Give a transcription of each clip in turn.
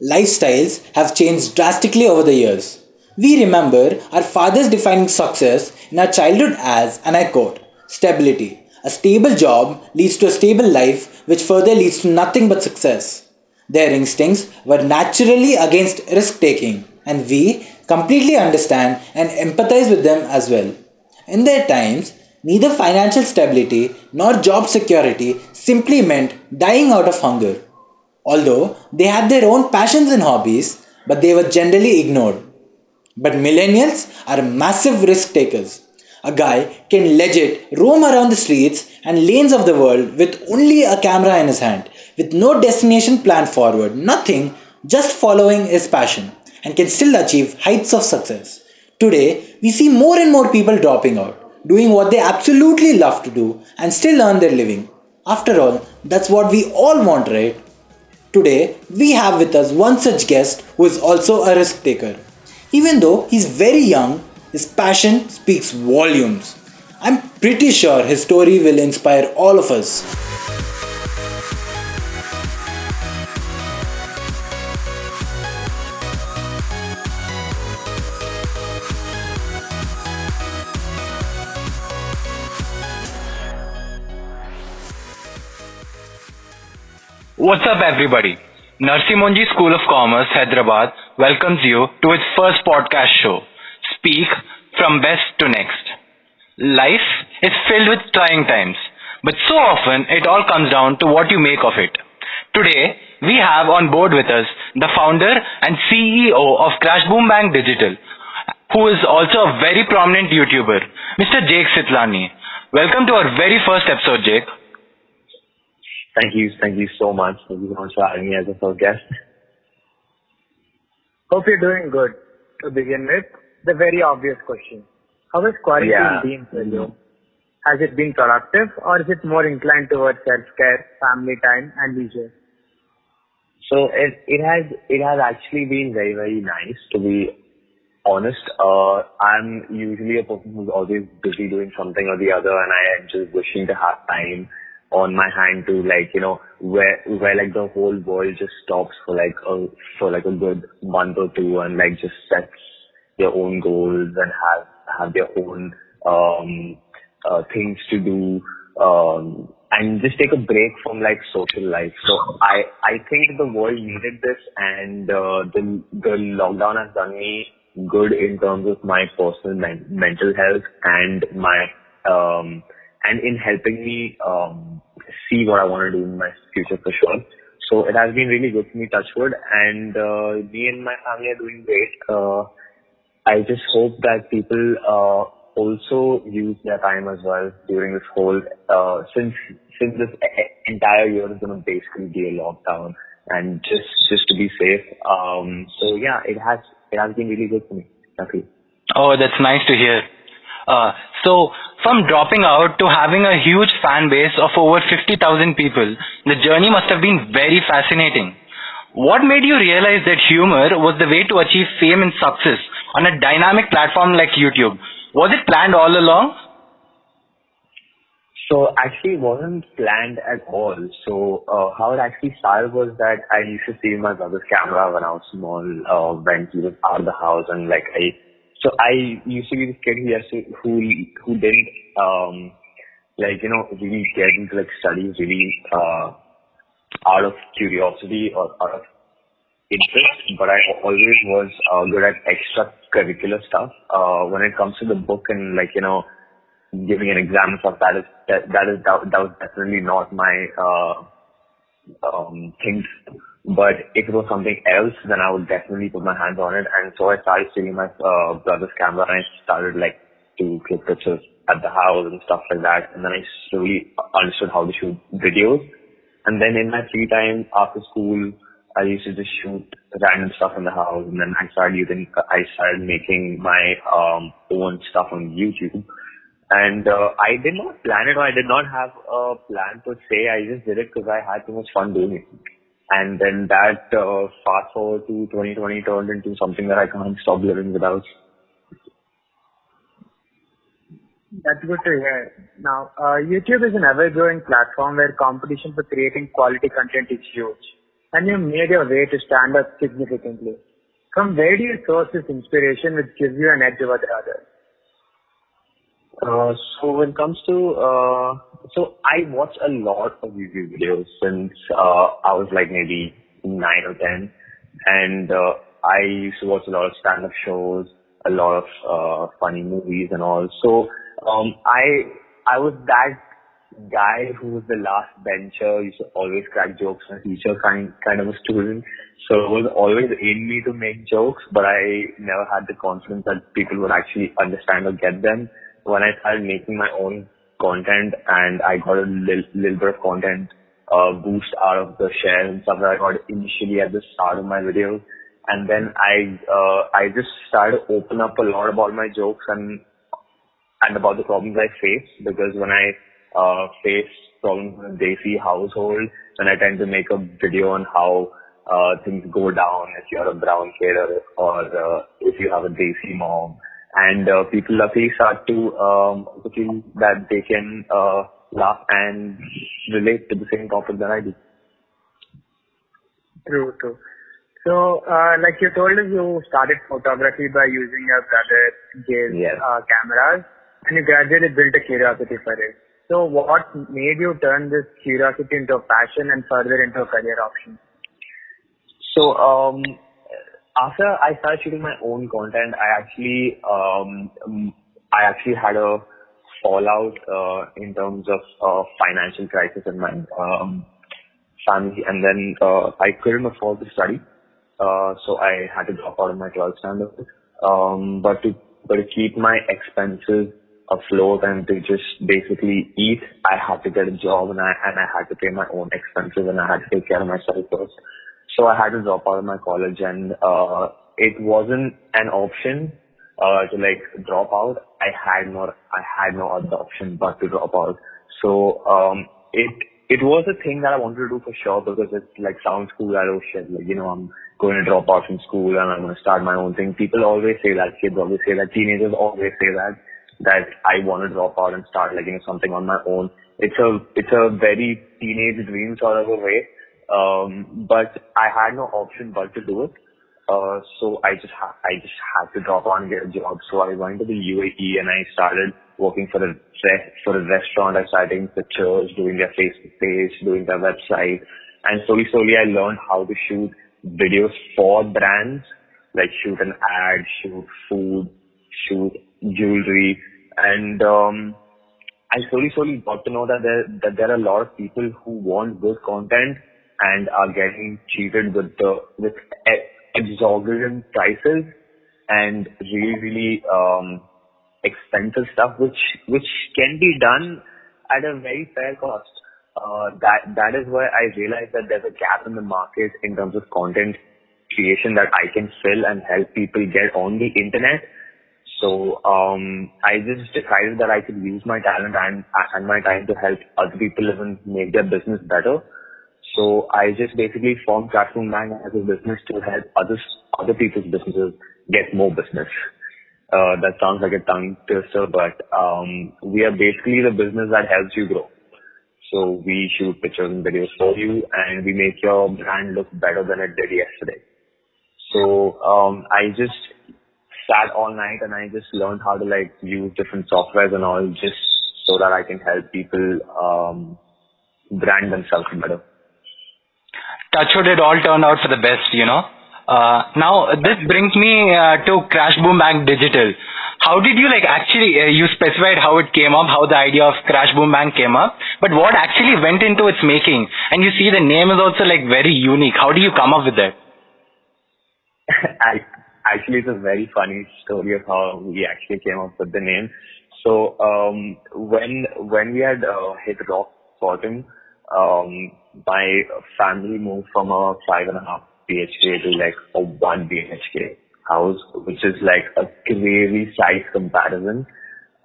Lifestyles have changed drastically over the years. We remember our fathers defining success in our childhood as, and I quote, stability. A stable job leads to a stable life, which further leads to nothing but success. Their instincts were naturally against risk taking, and we completely understand and empathize with them as well. In their times, neither financial stability nor job security simply meant dying out of hunger. Although they had their own passions and hobbies, but they were generally ignored. But millennials are massive risk takers. A guy can legit roam around the streets and lanes of the world with only a camera in his hand, with no destination planned forward, nothing, just following his passion, and can still achieve heights of success. Today, we see more and more people dropping out, doing what they absolutely love to do, and still earn their living. After all, that's what we all want, right? Today, we have with us one such guest who is also a risk taker. Even though he's very young, his passion speaks volumes. I'm pretty sure his story will inspire all of us. What's up, everybody? Narsee Monjee School of Commerce, Hyderabad welcomes you to its first podcast show, Speak from Best to Next. Life is filled with trying times, but so often it all comes down to what you make of it. Today, we have on board with us the founder and CEO of Crash Boom Bang Digital, who is also a very prominent YouTuber, Mr. Jake Sitlani. Welcome to our very first episode, Jake. Thank you. Thank you so much. Thank you so much for having me as a first guest. Hope you're doing good. To begin with, the very obvious question. How has quarantine Yeah. been for you? Has it been productive or is it more inclined towards self-care, family time and leisure? So it it has it has actually been very very nice to be honest. Uh, I'm usually a person who's always busy doing something or the other, and I am just wishing to have time on my hand to like you know where where like the whole world just stops for like a for like a good month or two and like just sets their own goals and have have their own um uh, things to do um and just take a break from like social life. So I I think the world needed this and uh, the the lockdown has done me good in terms of my personal men- mental health and my um and in helping me um see what I want to do in my future for sure. So it has been really good for me, touchwood, and uh, me and my family are doing great. Uh, I just hope that people uh, also use their time as well during this whole uh, since since this entire year is going to basically be a lockdown and just just to be safe. Um, so yeah, it has it has been really good for me. Luckily. Oh, that's nice to hear. Uh, so, from dropping out to having a huge fan base of over 50,000 people, the journey must have been very fascinating. What made you realize that humor was the way to achieve fame and success on a dynamic platform like YouTube? Was it planned all along? So actually it wasn't planned at all. So uh, how it actually started was that I used to see my brother's camera when I was small, uh, when he was out of the house and like I, so I used to be this kid who used to, who, who didn't, um, like, you know, really get into like studies really, uh, out of curiosity or out of interest, but I always was uh, good at extracurricular stuff. Uh, when it comes to the book and like, you know, giving an exam and stuff, that is, that, that is, that, that was definitely not my, uh, um, thing. But if it was something else, then I would definitely put my hands on it. And so I started stealing my, uh, brother's camera and I started like to click pictures at the house and stuff like that. And then I slowly understood how to shoot videos. And then in my free time after school, I used to just shoot random stuff in the house. And then I started using, I started making my um, own stuff on YouTube. And uh, I did not plan it or I did not have a plan per se. I just did it because I had too much fun doing it. And then that uh, fast forward to 2020 turned into something that I can't stop living without. That's good to hear. Now, uh, YouTube is an ever-growing platform where competition for creating quality content is huge. and you made your way to stand up significantly. From where do you source this inspiration which gives you an edge over the others? Uh, so when it comes to, uh, so I watch a lot of YouTube videos since, uh, I was like maybe nine or ten. And, I used to watch a lot of stand-up shows, a lot of, funny movies and all. So, um, I, I was that guy who was the last bencher, used to always crack jokes on teacher kind, kind of a student. So it was always in me to make jokes, but I never had the confidence that people would actually understand or get them when I started making my own content and I got a little, little bit of content uh, boost out of the share and stuff that I got initially at the start of my videos. And then I, uh, I just started to open up a lot about my jokes and, and about the problems I face because when I, uh, face problems in a Desi household, then I tend to make a video on how, uh, things go down if you're a brown kid or, or, uh, if you have a Desi mom and uh, people luckily start to um, feel that they can uh, laugh and relate to the same topic that I do. True, true. So, uh, like you told us, you started photography by using your brother Jay's Yes. uh, cameras, and you gradually built a curiosity for it. So, what made you turn this curiosity into a passion and further into a career option? So um, after I started shooting my own content, I actually um, I actually had a fallout uh, in terms of uh, financial crisis in my um, family, and then uh, I couldn't afford to study, uh, so I had to drop out of my 12th standard. Um, but to but to keep my expenses afloat and to just basically eat, I had to get a job and I and I had to pay my own expenses and I had to take care of myself first. So I had to drop out of my college and uh, it wasn't an option uh, to like drop out. I had no I had no other option but to drop out. So um, it it was a thing that I wanted to do for sure because it like sounds cool that oh shit like you know I'm going to drop out from school and I'm going to start my own thing. People always say that kids always say that teenagers always say that that I want to drop out and start like you know something on my own. It's a it's a very teenage dream sort of a way. Um, but I had no option but to do it. Uh, so I just ha- I just had to drop out and get a job. So I went to the UAE and I started working for a re- for a restaurant. I started taking pictures, doing their Facebook page, doing their website, and slowly slowly I learned how to shoot videos for brands, like shoot an ad, shoot food, shoot jewelry, and um, I slowly slowly got to know that there are a lot of people who want good content and are getting cheated with the with exorbitant prices and really really um expensive stuff which which can be done at a very fair cost. Uh, that that is why I realized that there's a gap in the market in terms of content creation that I can fill and help people get on the internet. So um, I just decided that I could use my talent and and my time to help other people even make their business better. So I just basically formed Crash Boom Bang as a business to help others, other people's businesses get more business. Uh, that sounds like a tongue twister, but um, we are basically the business that helps you grow. So we shoot pictures and videos for you, and we make your brand look better than it did yesterday. So um, I just sat all night and I just learned how to like use different softwares and all, just so that I can help people um, brand themselves better. Touchwood, it all turned out for the best, you know. Uh, now, this brings me uh, to Crash Boom Bang Digital. How did you like actually, uh, you specified how it came up, how the idea of Crash Boom Bang came up, but what actually went into its making? And you see the name is also like very unique. How do you come up with that? Actually, it's a very funny story of how we actually came up with the name. So um, when when we had uh, hit rock bottom, um, my family moved from a five and a half BHK to like a one BHK house, which is like a crazy size comparison.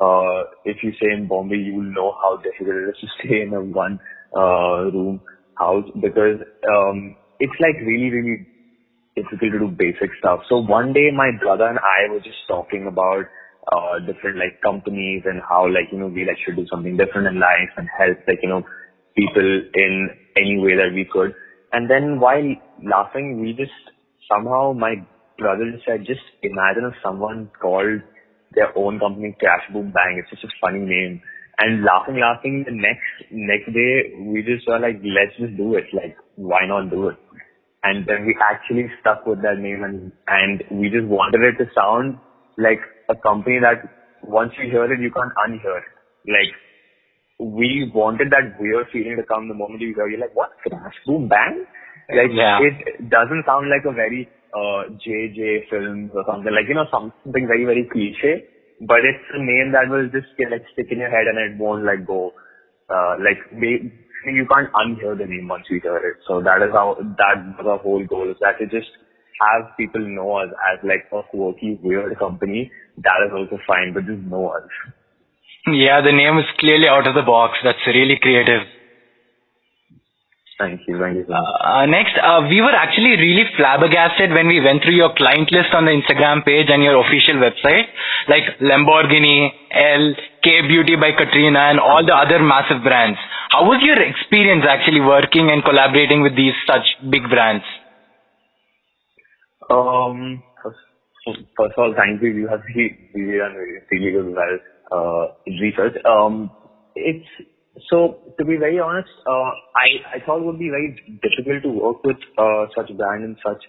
Uh, if you stay in Bombay, you will know how difficult it is to stay in a one uh, room house because um, it's like really really difficult to do basic stuff. So one day my brother and I were just talking about uh, different like companies and how like, you know, we like should do something different in life and help like, you know, people in any way that we could. And then while laughing, we just somehow my brother just said, just imagine if someone called their own company Crash Boom Bang. It's such a funny name. And laughing, laughing. The next next day, we just were like, let's just do it. Like, why not do it? And then we actually stuck with that name, and and we just wanted it to sound like a company that once you hear it, you can't unhear it. Like we wanted that weird feeling to come the moment you hear. You're like, what? Crash Boom Bang? Like Yeah. it doesn't sound like a very uh JJ films or something like you know something very very cliche, but it's a name that will just get, like stick in your head and it won't like go. Uh, like they, you can't unhear the name once you hear it. So that is how that was our whole goal is that to just have people know us as like a quirky weird company. That is also fine, but just know us. Yeah, the name is clearly out of the box. That's really creative. Thank you, thank you. Uh, next, uh, we were actually really flabbergasted when we went through your client list on the Instagram page and your official website, like Lamborghini, L, K Beauty by Katrina, and all the other massive brands. How was your experience actually working and collaborating with these such big brands? Um, first, first of all, thank you. You have really, really done really good well, research. Um, it's, so to be very honest, uh, I, I thought it would be very difficult to work with, uh, such a brand and such,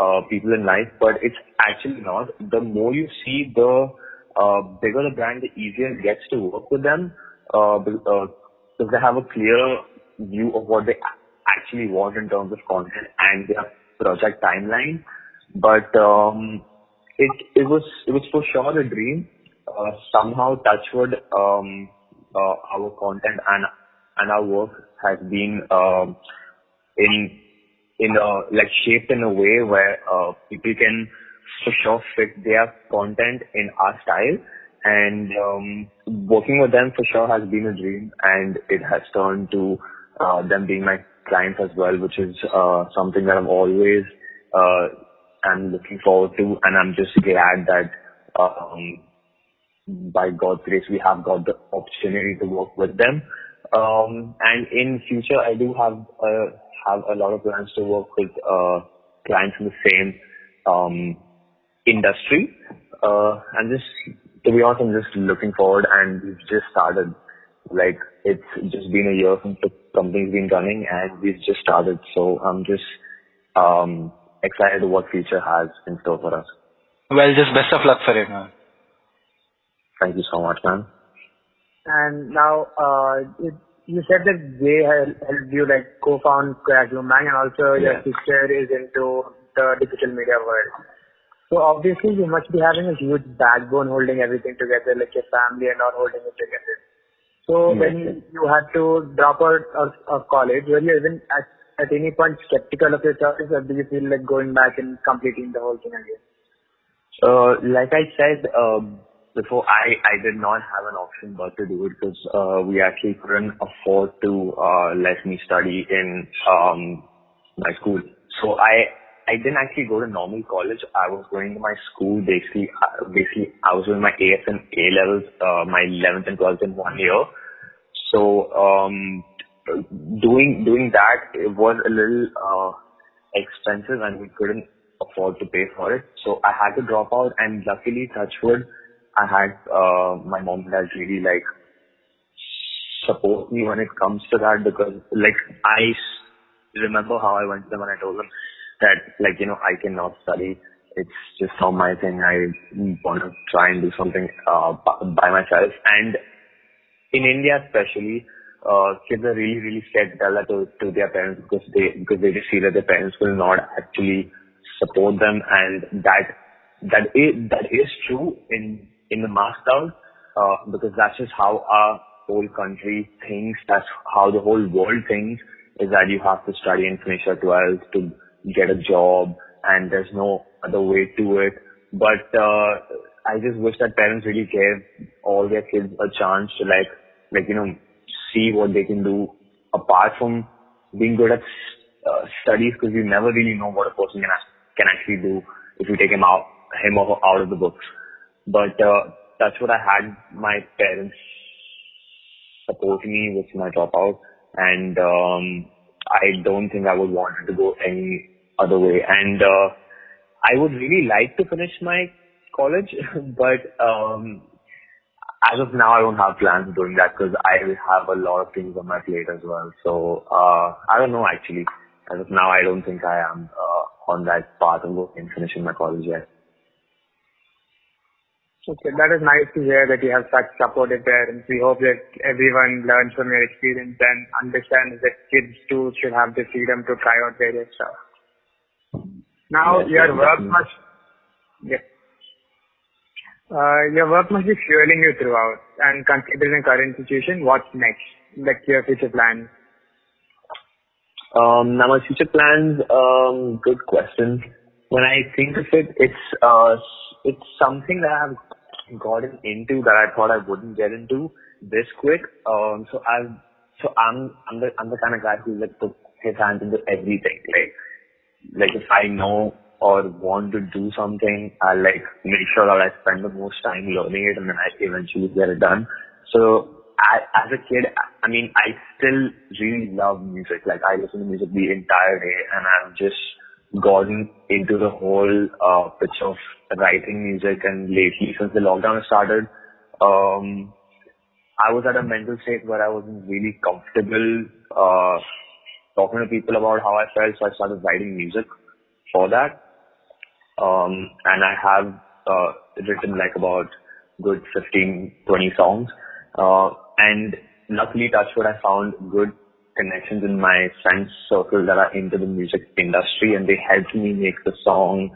uh, people in life, but it's actually not. The more you see, the, uh, bigger the brand, the easier it gets to work with them, uh, be- uh, because they have a clear view of what they actually want in terms of content and their project timeline. But um, it it was it was for sure a dream. Uh, somehow, Touchwood, um, uh, our content and and our work has been um, in in a like shaped in a way where uh, people can for sure fit their content in our style. And um, working with them for sure has been a dream, and it has turned to them being my clients as well, which is something that I've always am looking forward to, and I'm just glad that by God's grace we have got the opportunity to work with them. Um, and in future, I do have uh, have a lot of plans to work with uh, clients in the same um, industry. Uh, just, to be honest, I'm just looking forward, and we've just started. Like it's just been a year since the company's been running, and we've just started. So I'm just um, excited what future has in store for us. Well, just best of luck for it, man. Thank you so much, man. And now, uh, you said that they helped you like co-found Bang and also your Yeah. sister is into the digital media world. So obviously you must be having a huge backbone holding everything together, like your family and all holding it together. So when you had to drop out of, college, were you even at, at any point skeptical of your choice or do you feel like going back and completing the whole thing again? Uh, like I said um, before, I I did not have an option but to do it because uh, we actually couldn't afford to uh, let me study in um, my school. So I I didn't actually go to normal college. I was going to my school basically. Uh, basically, I was doing my AS and A levels, uh, my 11th and 12th in one year. So um, doing doing that it was a little uh, expensive and we couldn't afford to pay for it. So I had to drop out and luckily Touchwood, I had uh, my mom and dad really like support me when it comes to that because like I remember how I went to them and I told them that like you know I cannot study. It's just not my thing. I want to try and do something uh, by myself and in India especially, uh, kids are really, really scared to tell that to, to their parents because they, because they just feel that their parents will not actually support them and that, that is, that is true in, in the mass uh, because that's just how our whole country thinks, that's how the whole world thinks, is that you have to study and finish your 12th to get a job and there's no other way to it. But, uh, I just wish that parents really gave all their kids a chance to like, like, you know, see what they can do apart from being good at uh, studies because you never really know what a person can, can actually do if you take him out, him or out of the books. But, uh, that's what I had my parents support me with my dropout and, um, I don't think I would want to go any other way. And uh, I would really like to finish my college, but um, as of now, I don't have plans of doing that because I have a lot of things on my plate as well. So uh, I don't know actually. As of now, I don't think I am uh, on that path of finishing my college yet. Okay, that is nice to hear that you have such supportive parents. We hope that everyone learns from your experience and understands that kids too should have the freedom to try out various stuff. Now, Yes, your work definitely. must, yeah. Uh, your work must be fueling you throughout. And considering the current situation, what's next? Like your future plans? Um, now my future plans, um, good question. When I think of it, it's, uh, it's something that I've gotten into that I thought I wouldn't get into this quick. Um, so I've, so I'm, I'm the, I'm the kind of guy who like put his hands into everything. Like, like if I know or want to do something, I like make sure that I spend the most time learning it and then I eventually get it done. So I, as a kid, I mean, I still really love music. Like I listen to music the entire day and I've just gotten into the whole uh, pitch of writing music and lately since the lockdown started, um, I was at a mental state where I wasn't really comfortable uh, talking to people about how I felt, so I started writing music for that. Um, and I have uh, written like about good 15, 20 songs. Uh, and luckily, Touchwood, I found good connections in my friends circle that are into the music industry, and they helped me make the song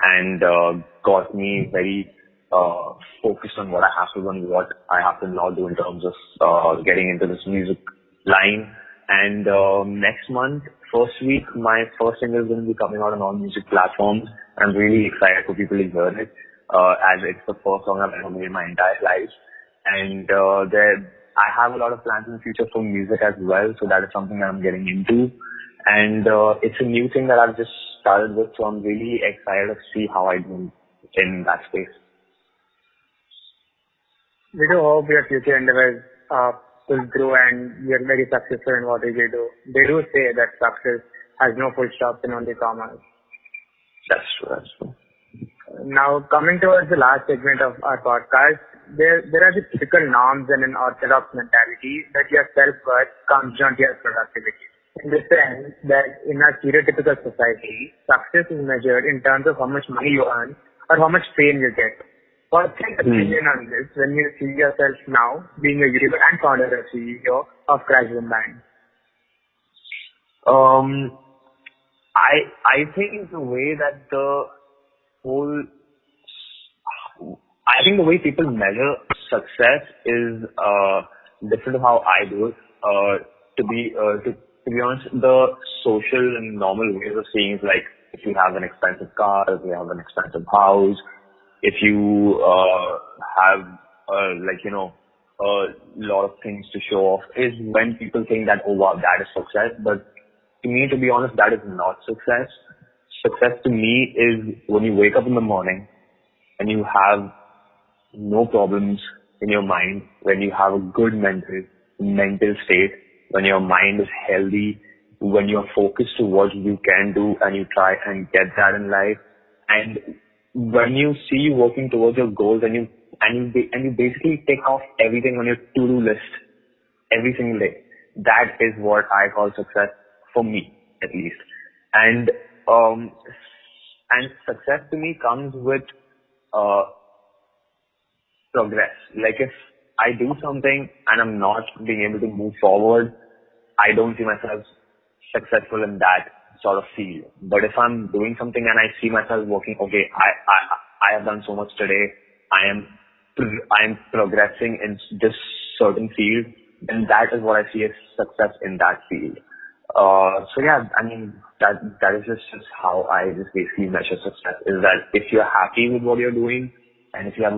and uh, got me very uh, focused on what I have to do and what I have to now do in terms of uh, getting into this music line. And um, next month, first week, my first single is going to be coming out on all music platforms. I'm really excited for people to hear it, uh, as it's the first song I've ever made in my entire life. And uh, there, I have a lot of plans in the future for music as well, so that is something that I'm getting into. And uh, it's a new thing that I've just started with, so I'm really excited to see how I do in that space. We do hope your future endeavors uh, will grow and you're very successful in what you do. They do say that success has no full stops and only commas. That's true. That's true. Now, coming towards the last segment of our podcast, there there are the typical norms and an orthodox mentality that your self-worth comes down to your productivity. In the sense that in our stereotypical society, success is measured in terms of how much money you earn or how much fame you get. What's your opinion on this when you see yourself now being a YouTuber and founder and CEO of Crash Band? Um, I I think the way that the whole I think the way people measure success is uh different to how I do it. Uh, to be uh, to be honest, the social and normal ways of seeing is like if you have an expensive car, if you have an expensive house, if you uh have like you know a lot of things to show off is when people think that oh wow that is success, but to me, to be honest, that is not success. Success to me is when you wake up in the morning and you have no problems in your mind, when you have a good mental, mental state, when your mind is healthy, when you're focused to what you can do and you try and get that in life. And when you see you working towards your goals and you, and you, and you basically take off everything on your to-do list every single day. That is what I call success for me, at least. And um, and success to me comes with uh, progress. Like if I do something and I'm not being able to move forward, I don't see myself successful in that sort of field. But if I'm doing something and I see myself working, okay, I I I have done so much today. I am I am progressing in this certain field, then that is what I see as success in that field. Uh, so yeah, I mean that that is just, just how I just basically measure success. Is that if you're happy with what you're doing, and if you have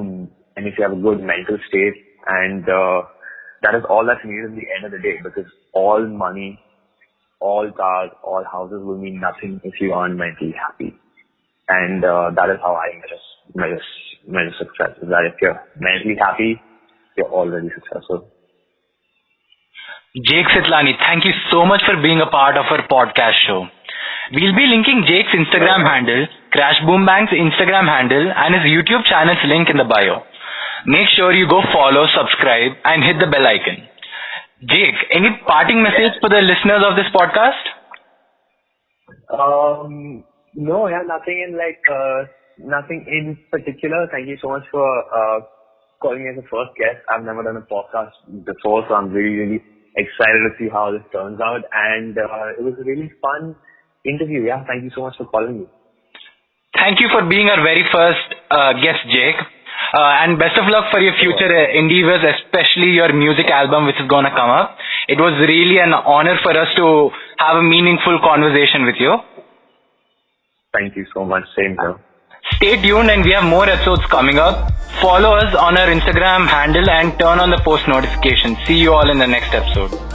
and if you have a good mental state, and uh, that is all that's needed in the end of the day. Because all money, all cars, all houses will mean nothing if you aren't mentally happy. And uh, that is how I measure measure measure success. Is that if you're mentally happy, you're already successful. Jake Sitlani, thank you so much for being a part of our podcast show. We'll be linking Jake's Instagram handle, Crash Boom Bang's Instagram handle, and his YouTube channel's link in the bio. Make sure you go follow, subscribe, and hit the bell icon. Jake, any parting message for the listeners of this podcast? Um, no, yeah, nothing in like, uh, nothing in particular. Thank you so much for, uh, calling me as a first guest. I've never done a podcast before, so I'm really, really excited to see how this turns out. And uh, it was a really fun interview. Yeah, thank you so much for calling me. Thank you for being our very first uh, guest, Jake. Uh, and best of luck for your future uh, endeavors, especially your music album, which is going to come up. It was really an honor for us to have a meaningful conversation with you. Thank you so much. Same here. Stay tuned, and we have more episodes coming up. Follow us on our Instagram handle and turn on the post notifications. See you all in the next episode.